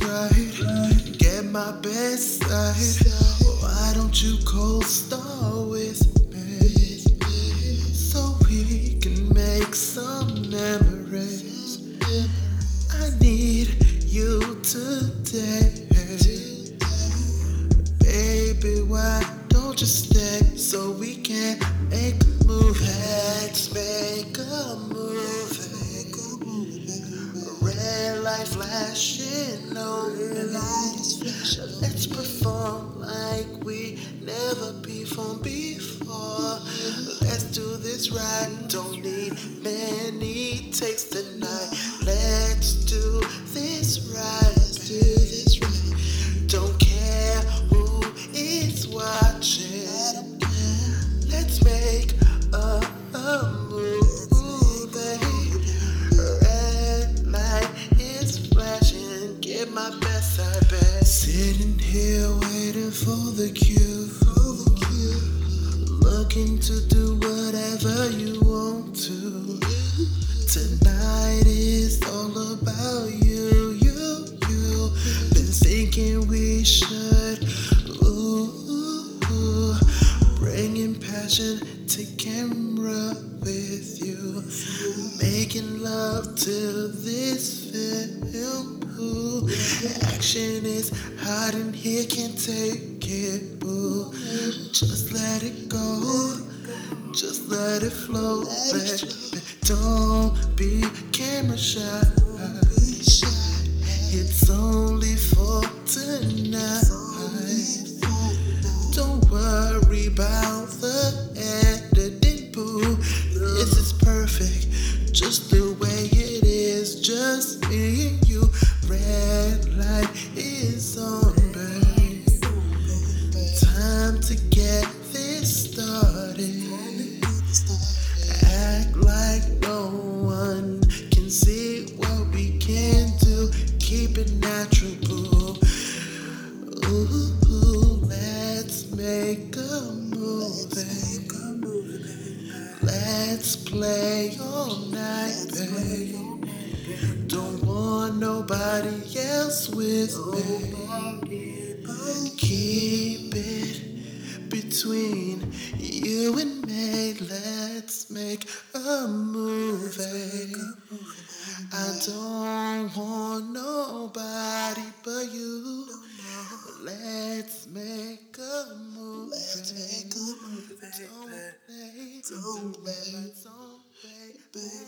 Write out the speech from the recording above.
right, get my best side. Why don't you co-star with today. Baby, why don't you stay so we can make a move? Let's make a move. Red light flashing Let's perform like we never before. This right. Don't need many takes tonight. Let's do this right. Let's do this right. Don't care who is watching. Let's make a, a move. Red light is flashing. Get my best side back. Sitting here waiting for the cue. Looking to do Tonight is all about you, you, you. Been thinking we should, ooh, bringing passion to camera with you, making love to this film. Action is hot in here, can't take it. Just let it go. Just let it flow. Don't be camera shy. It's only for tonight. Don't worry about the editing, boo. This is perfect, just the Let's play all night, babe. Don't want nobody else with me. Keep it between you and me. Let's make a movie. Make a move. Let's make a movie. Don't play, don't play, don't play, baby.